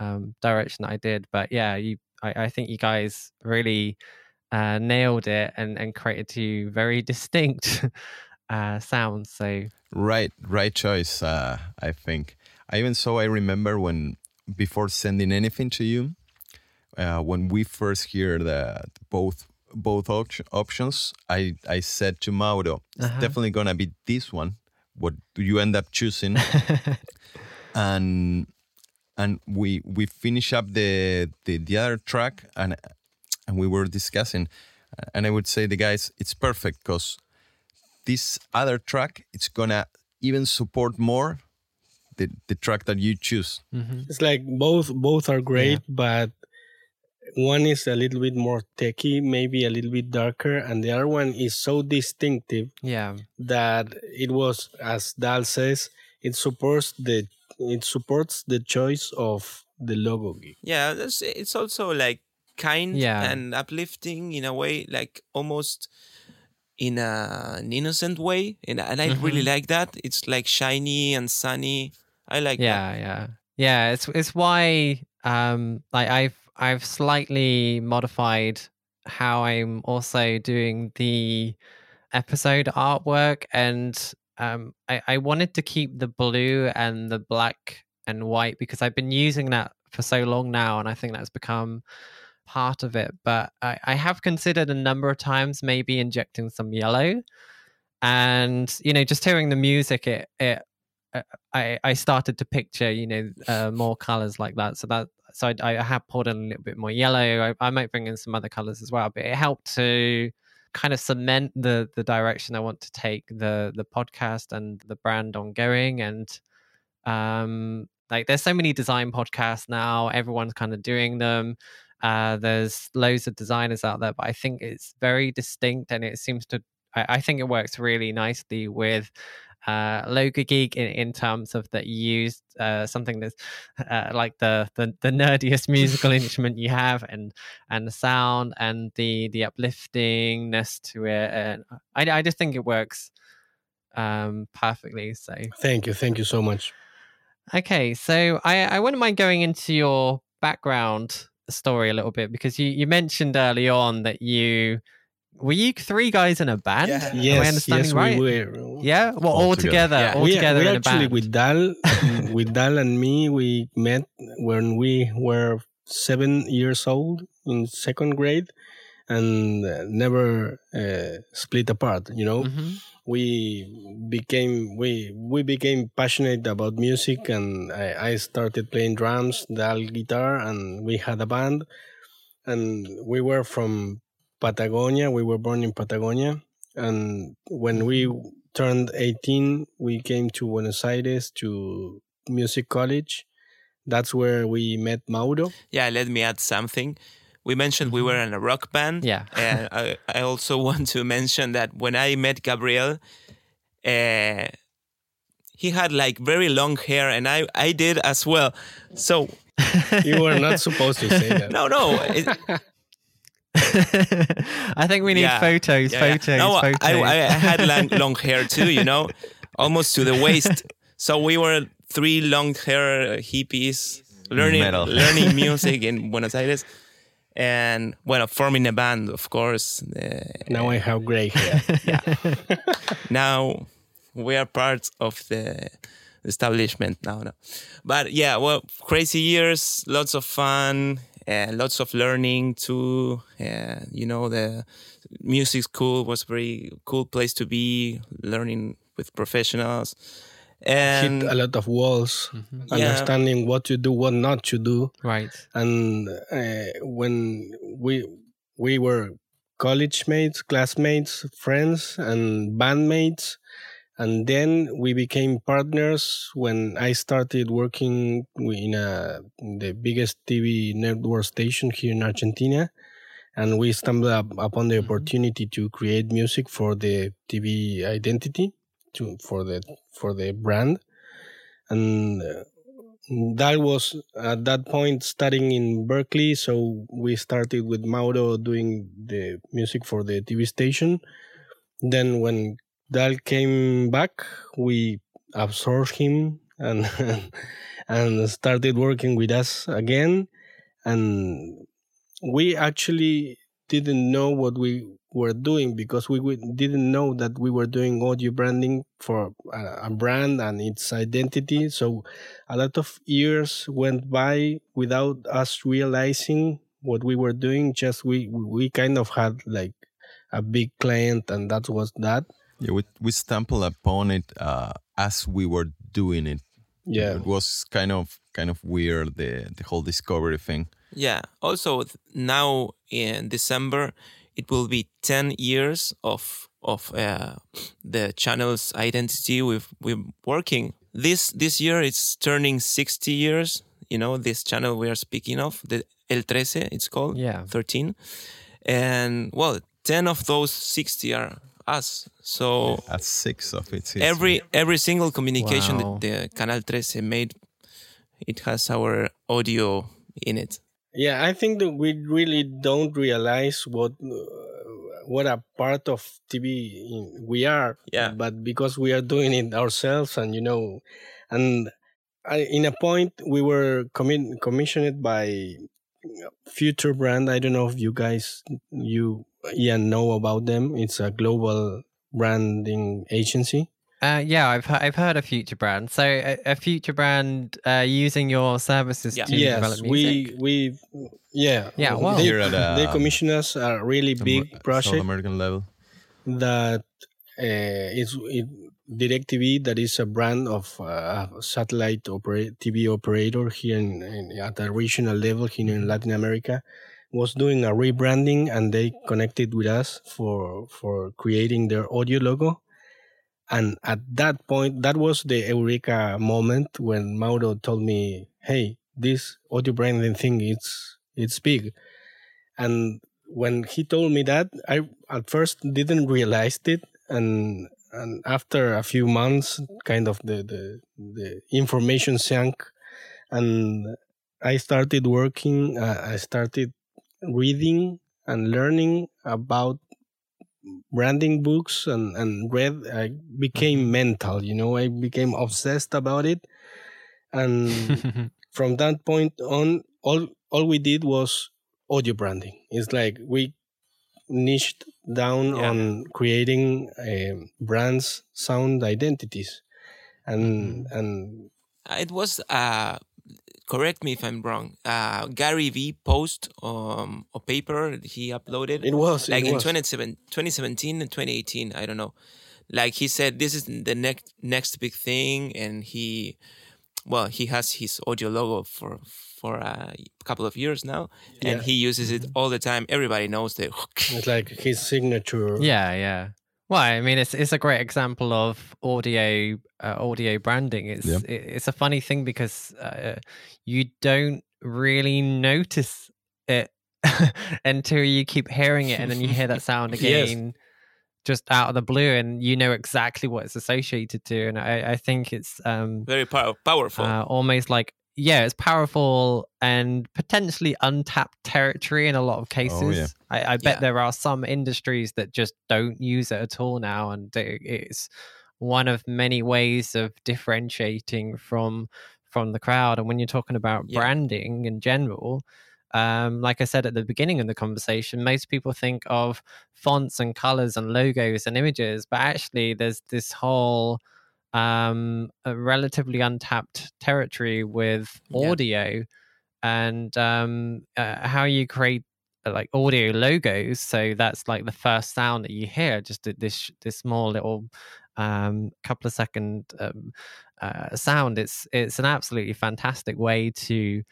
um, direction that I did. But yeah, you, I, I think you guys really uh, nailed it and and created two very distinct uh, sounds. So Right, right choice. Uh, I think. I even so. I remember when before sending anything to you, when we first hear the both both op- options, I I said to Mauro, it's Uh-huh. definitely gonna be this one. What do you end up choosing? and and we we finish up the, the the other track and and we were discussing and i would say the guys it's perfect because this other track it's gonna even support more the, the track that you choose Mhm. It's like both both are great, but one is a little bit more techy, maybe a little bit darker, and the other one is so distinctive yeah, that it was, as Dal says, it supports the it supports the choice of the logo geek. Yeah, it's also like kind Yeah. and uplifting in a way, like almost in a, an innocent way, and, and I really Mhm. like that. It's like shiny and sunny. I like that. yeah yeah yeah it's it's why um like i've i've slightly modified how i'm also doing the episode artwork and um i i wanted to keep the blue and the black and white because i've been using that for so long now and i think that's become part of it but i i have considered a number of times maybe injecting some yellow and you know just hearing the music it it uh, I I started to picture you know uh, more colors like that. So that so I, I have poured in a little bit more yellow. I, I might bring in some other colors as well, but it helped to kind of cement the the direction I want to take the the podcast and the brand ongoing. And um, like there's so many design podcasts now. Everyone's kind of doing them. Uh, there's loads of designers out there, but I think it's very distinct, and it seems to. I, I think it works really nicely with uh, Logo Geek in, in terms of that you used uh, something that's uh, like the, the the nerdiest musical instrument you have, and and the sound and the the upliftingness to it, and I I just think it works um perfectly. So Thank you, thank you so much. okay, so I I wouldn't mind going into your background story a little bit because you you mentioned early on that you were you three guys in a band. Yeah. Am I Yes, understanding yes, right? we were. Yeah, well, All all together. together, Yeah. all we, together we in a actually with Dal, with Dal and me, we met when we were seven years old in second grade, and uh, never uh, split apart. You know, Mhm. we became we we became passionate about music, and I, I started playing drums, Dal guitar, and we had a band, and we were from Patagonia. We were born in Patagonia, and when we turned 18, we came to Buenos Aires to music college. That's where we met Mauro. Yeah, let me add something. We mentioned we were in a rock band. Yeah. and I, I also want to mention that when I met Gabriel, uh, he had like very long hair, and I, I did as well. So, You were not supposed to say that. no, no. It, I think we need Yeah. photos, yeah, yeah. photos, No, photos. I, I had long, long hair too, you know, almost to the waist. So we were three long hair hippies learning Metal. learning music in Buenos Aires, and well, forming a band, of course. Uh, Now I have gray hair. Yeah. now we are part of the establishment now. No. But yeah, well, crazy years, lots of fun, and lots of learning too. Uh, you know, the music school was a very cool place to be, learning with professionals. And Hit a lot of walls, Yeah. understanding what to do, what not to do. right. and uh, when we we were college mates classmates friends and bandmates and then we became partners when i started working in a the biggest tv network station here in argentina and we stumbled up upon the Mhm. opportunity to create music for the tv identity to for the for the brand and uh, that was at that point studying in Berklee. So we started with Mauro doing the music for the TV station. Then when Dal came back, we absorbed him and and started working with us again. And we actually didn't know what we were doing because we didn't know that we were doing audio branding for a, brand and its identity. So a lot of years went by without us realizing what we were doing. Just we we kind of had like a big client, and that was that. Yeah, we we stumbled upon it uh, as we were doing it. Yeah, It was kind of kind of weird the the whole discovery thing. Yeah. Also, now in December, it will be ten years of of uh, the channel's identity. We've we're working this this year. It's turning sixty years. You know this channel we are speaking of, the El Trece. It's called Yeah. thirteen, and well, ten of those sixty are us. So At six of it. every every single communication Wow. that the Canal 13 made, it has our audio in it. Yeah, I think that we really don't realize what uh, what a part of TV we are. Yeah. But because we are doing it ourselves, and you know, and I, in a point we were commi- commissioned by Future Brand. I don't know if you guys you Ian know about them. It's a global branding agency. Uh, yeah, I've he- I've heard of Future Brand. So a, a Future Brand uh, using your services Yeah. to develop yes, music. we we yeah Yeah, wow. They, Here at, they uh, commission us a really Amer- big South project. American level. that uh, is it, DirecTV, that is a brand of uh, satellite opera- TV operator here in, in, at a regional level here in Latin America, was doing a rebranding, and they connected with us for for creating their audio logo. And at that point, that was the eureka moment when Mauro told me, "Hey, this audio branding thing, it's it's big." And when he told me that, I at first didn't realize it, and and after a few months, kind of the the, the information sank, and I started working. Uh, I started reading and learning about branding books and and read. I became mental. You know, I became obsessed about it, and from that point on, all all we did was audio branding. It's like we niched down Yeah. on creating um, brands, sound identities, and and It was uh, correct me if I'm wrong. Uh, Gary V post um, a paper that he uploaded. it was like it in was. 27 2017 and 2018 i don't know like he said this is the next next big thing and he well he has his audio logo for for a couple of years now and he uses it all the time everybody knows the It's like his signature. yeah, yeah. Well, I mean, it's it's a great example of audio uh, audio branding. It's Yeah. it, it's a funny thing because uh, you don't really notice it until you keep hearing it, and then you hear that sound Yes. again, just out of the blue, and you know exactly what it's associated to. And I, I think it's um, very pow- powerful uh, almost like yeah, it's powerful and potentially untapped territory in a lot of cases. Oh, yeah. I, I bet Yeah. there are some industries that just don't use it at all now, and it- it's one of many ways of differentiating from from the crowd. And when you're talking about Yeah. branding in general. Um, like I said at the beginning of the conversation, most people think of fonts and colors and logos and images, but actually, there's this whole um, a relatively untapped territory with Yeah. audio and um, uh, how you create uh, like audio logos. So that's like the first sound that you hear, just this this small little um, couple of second um, uh, sound. It's it's an absolutely fantastic way to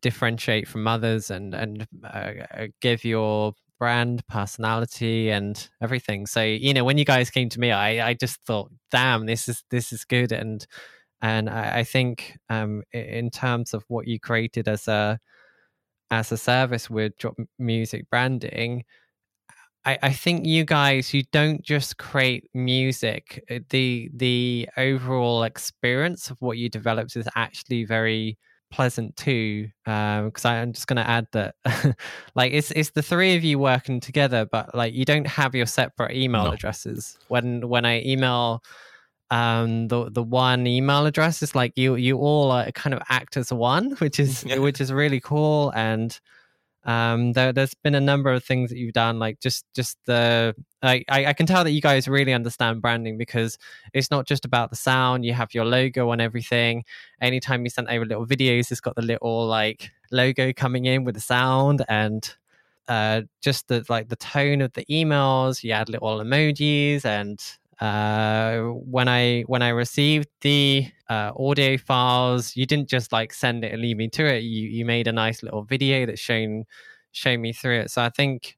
differentiate from others and and uh, uh, give your brand personality and everything. So you know when you guys came to me i i just thought damn this is this is good. And and i, I think um in terms of what you created as a as a service with drop music branding I, I think you guys you don't just create music. Uh, the the overall experience of what you developed is actually very pleasant too because i'm just going to add that like it's it's the three of you working together but like you don't have your separate email No. addresses when when i email um the the one email address is like you you all uh, kind of act as one which is Yeah. which is really cool and um there, there's been a number of things that you've done like just just the I, I I can tell that you guys really understand branding because it's not just about the sound you have your logo on everything. Anytime you send over little videos it's got the little like logo coming in with the sound and uh just the like the tone of the emails you add little emojis and uh when i when i received the uh audio files you didn't just like send it and leave me to it you you made a nice little video that shown showed me through it so i think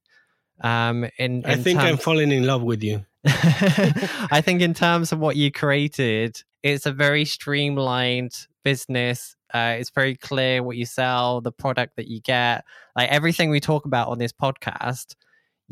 um in, I in think I'm falling in love with you. I think in terms of what you created, it's a very streamlined business. Uh, it's very clear what you sell, the product that you get, like everything we talk about on this podcast.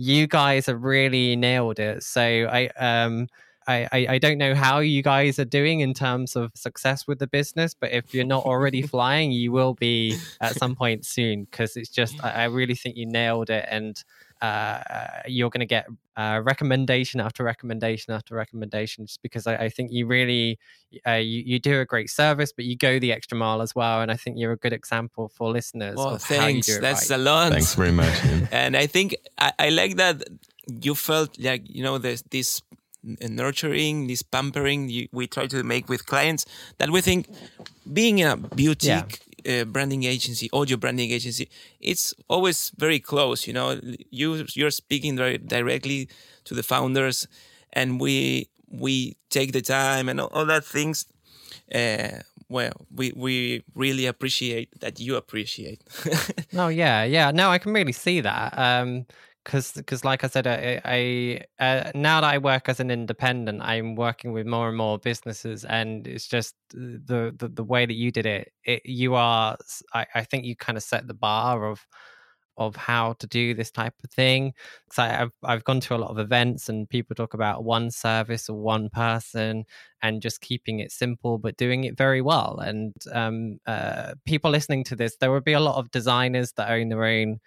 You guys have really nailed it. So I um I, I, I don't know how you guys are doing in terms of success with the business, but if you're not already flying, you will be at some point soon because it's just I, I really think you nailed it and uh, you're going to get uh, recommendation after recommendation after recommendation just because I, I think you really uh, you, you do a great service but you go the extra mile as well and I think you're a good example for listeners Well, of how you thanks. do it That's right. a lot. Thanks very much. And I think I, I like that you felt like you know this this nurturing, this pampering you, we try to make with clients that we think being a boutique uh, branding agency, audio branding agency, it's always very close. You know, you you're speaking di- directly to the founders, and we we take the time and all, all that things. Uh, well, we we really appreciate that you appreciate. Oh yeah, yeah. No, I can really see that. Um, because because like I said, I, I uh, now that I work as an independent, I'm working with more and more businesses, and it's just the the, the way that you did it. it you are, I think you kind of set the bar of of how to do this type of thing. So I've I've gone to a lot of events, and people talk about one service or one person, and just keeping it simple but doing it very well. And um, uh, people listening to this, there will be a lot of designers that own their own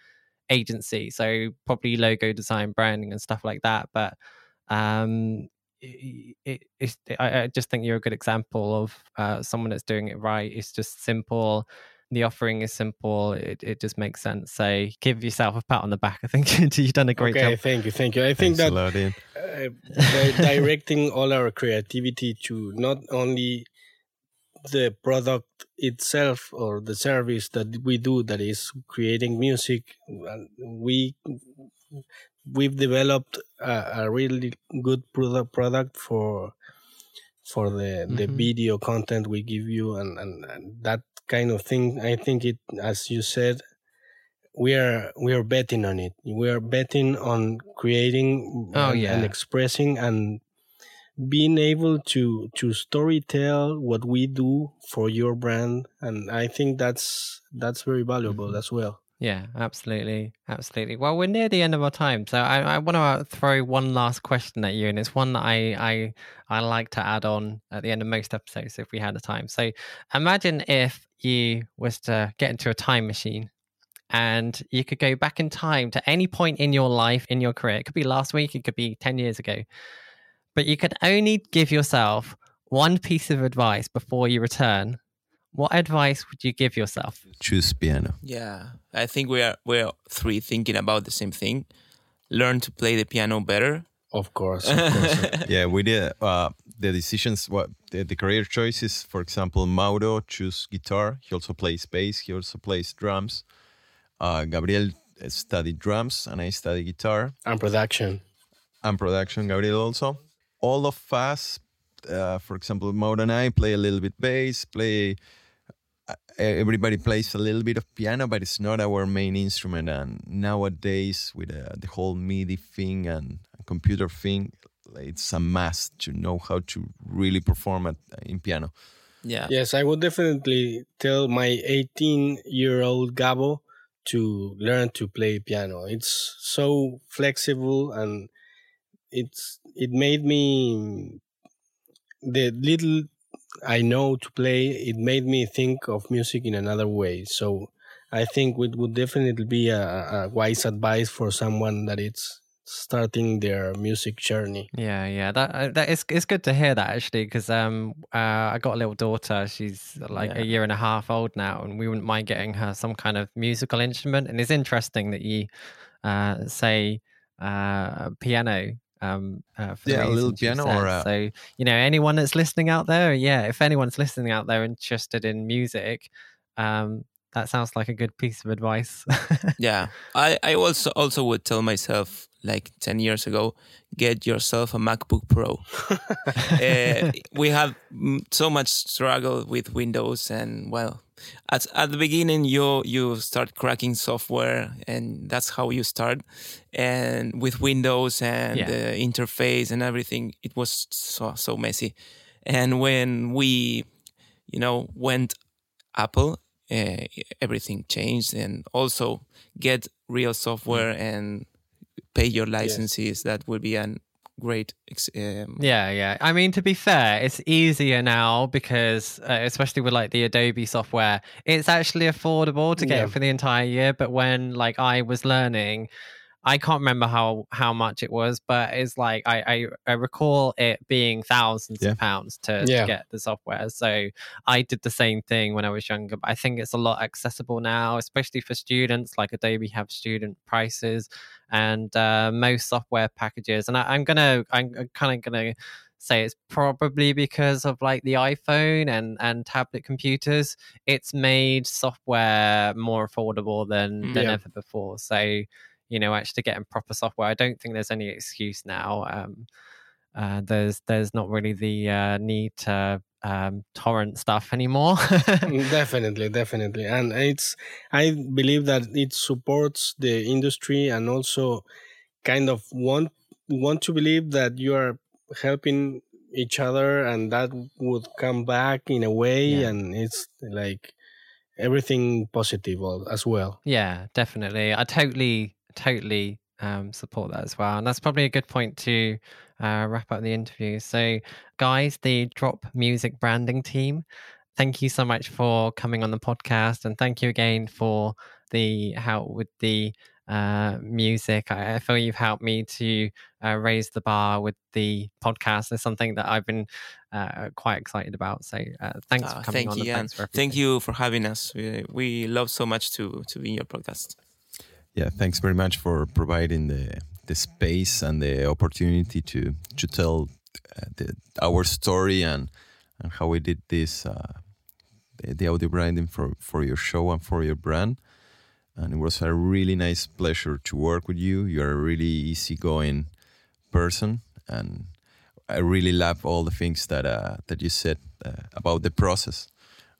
agency, so probably logo design, branding, and stuff like that. But um, it, it, it's, I, I just think you're a good example of uh, someone that's doing it right. It's just simple. The offering is simple. It, it just makes sense. So give yourself a pat on the back. I think you've done a great okay, job. thank you, thank you. I think Thanks a that lot, uh, directing all our creativity to not only the product itself or the service that we do that is creating music we we've developed a, a really good product product for for the the Mhm. video content we give you and, and and that kind of thing i think it as you said we are we are betting on it we are betting on creating Oh, and, yeah. and expressing and being able to to story tell what we do for your brand and i think that's that's very valuable Mhm. as well Yeah, absolutely, absolutely. Well, we're near the end of our time, so I, I want to throw one last question at you, and it's one that I, I I like to add on at the end of most episodes if we had the time. So, imagine if you was to get into a time machine, and you could go back in time to any point in your life, in your career. It could be last week, it could be ten years ago, but you could only give yourself one piece of advice before you return. What advice would you give yourself? Choose piano. Yeah, I think we are we're three thinking about the same thing. Learn to play the piano better. of course, of course. yeah, we did uh, the decisions. What the, the career choices? For example, Mauro choose guitar. He also plays bass. He also plays drums. Uh, Gabriel studied drums, and I studied guitar and production and production. Gabriel also. All of us, uh, for example, Mauro and I play a little bit bass. Play. uh, Everybody plays a little bit of piano, but it's not our main instrument. And nowadays, with uh, the whole MIDI thing and computer thing, it's a must to know how to really perform at, in piano. Yeah. Yes, I would definitely tell my 18 year old Gabo to learn to play piano. It's so flexible and it's it made me the little I know to play, it made me think of music in another way. So I think it would definitely be a, a wise advice for someone that it's starting their music journey. Yeah, yeah, that uh, that is it's good to hear that actually because um uh, I got a little daughter. She's like Yeah. a year and a half old now, and we wouldn't mind getting her some kind of musical instrument. And it's interesting that you uh say uh piano. Um, uh, for the Yeah, a little piano or a- so you know anyone that's listening out there, yeah, if anyone's listening out there interested in music, um, that sounds like a good piece of advice. Yeah. I, I also also would tell myself like 10 years ago, get yourself a MacBook Pro. uh, we have mm, so much struggle with Windows and well, at, at the beginning you you start cracking software and that's how you start. And with Windows and Yeah. the interface and everything, it was so so messy. And when we, you know, went Apple, uh, everything changed, and also get real software and pay your licenses. That would be an great. ex- Um, Yeah, yeah. I mean, to be fair, it's easier now because, uh, especially with like the Adobe software, it's actually affordable to get Yeah. it for the entire year. But when like I was learning, I can't remember how how much it was, but it's like I I, I recall it being thousands Yeah. of pounds to, to get the software. So I did the same thing when I was younger. But I think it's a lot accessible now, especially for students. Like Adobe have student prices and uh, most software packages. And I, I'm gonna, I'm kind of gonna say it's probably because of like the iPhone and and tablet computers. It's made software more affordable than than Yeah. ever before. So you know, actually getting proper software, I don't think there's any excuse now. Um, uh, there's there's not really the uh, need to um, torrent stuff anymore. Mm, definitely definitely and it's i believe that it supports the industry and also kind of want want to believe that you are helping each other and that would come back in a way Yeah. and it's like everything positive as well Yeah, definitely. I totally, totally um, support that as well. And that's probably a good point to uh, wrap up the interview. So, guys, the Drop Music branding team, thank you so much for coming on the podcast. And thank you again for the help with the uh, music. I, I feel you've helped me to uh, raise the bar with the podcast. It's something that I've been uh, quite excited about. So, uh, thanks for coming thank on. you, thanks for thank you for having us. We, we love so much to to be in your podcast. Yeah, thanks very much for providing the the space and the opportunity to to tell uh, the, our story and and how we did this uh, the, the audio branding for for your show and for your brand. And it was a really nice pleasure to work with you. You're a really easygoing person, and I really love all the things that uh, that you said uh, about the process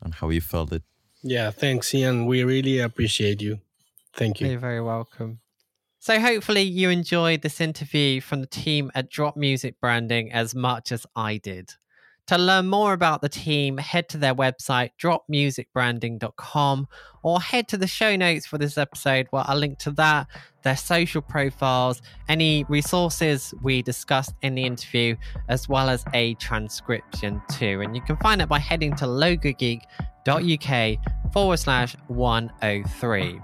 and how you felt it. yeah thanks ian we really appreciate you thank you You're very welcome. So, hopefully, you enjoyed this interview from the team at Drop Music Branding as much as I did. To learn more about the team, head to their website, dropmusicbranding.com, or head to the show notes for this episode where I'll link to that, their social profiles, any resources we discussed in the interview, as well as a transcription too. And you can find it by heading to logogeek.uk forward slash 103.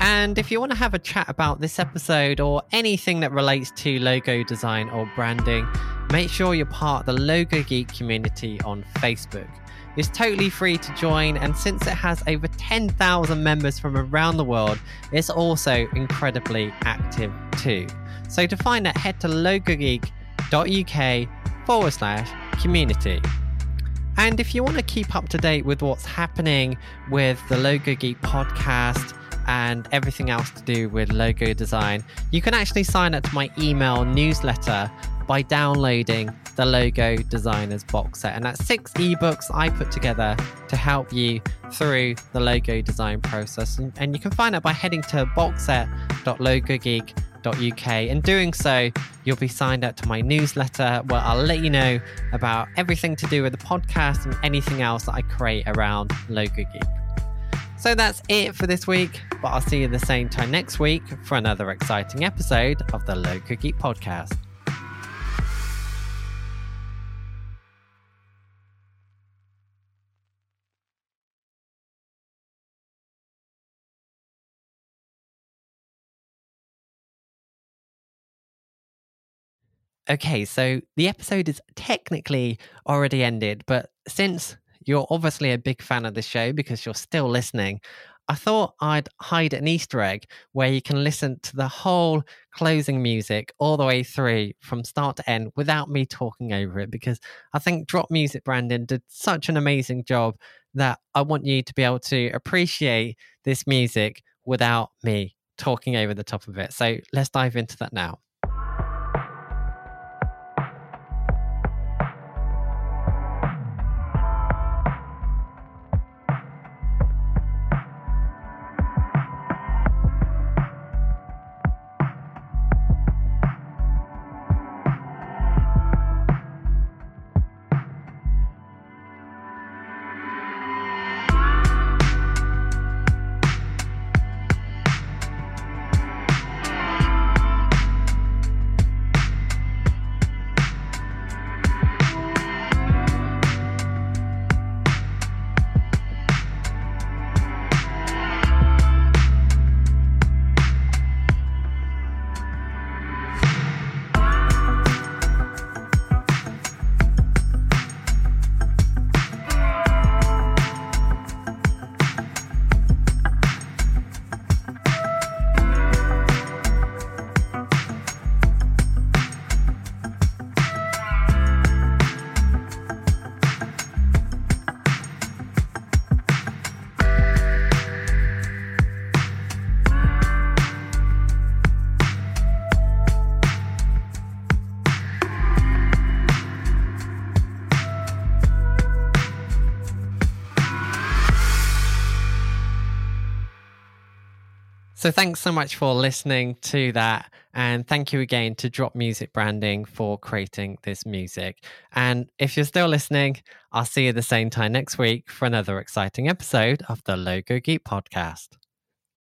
And if you want to have a chat about this episode or anything that relates to logo design or branding, make sure you're part of the Logo Geek community on Facebook. It's totally free to join, and since it has over 10,000 members from around the world, it's also incredibly active too. So to find that, head to logogeek.uk forward slash community. And if you want to keep up to date with what's happening with the Logo Geek podcast and everything else to do with logo design, you can actually sign up to my email newsletter by downloading the Logo Designers box set. And that's six ebooks I put together to help you through the logo design process. And, and you can find out by heading to boxset.logogeek.uk. In doing so, you'll be signed up to my newsletter where I'll let you know about everything to do with the podcast and anything else that I create around Logo Geek. So that's it for this week, but I'll see you the same time next week for another exciting episode of the Logo Geek podcast. Okay, so the episode is technically already ended, but since you're obviously a big fan of the show because you're still listening, I thought I'd hide an Easter egg where you can listen to the whole closing music all the way through from start to end without me talking over it because I think Drop Music Branding did such an amazing job that I want you to be able to appreciate this music without me talking over the top of it. So let's dive into that now. So thanks so much for listening to that. And thank you again to Drop Music Branding for creating this music. And if you're still listening, I'll see you the same time next week for another exciting episode of the Logo Geek podcast.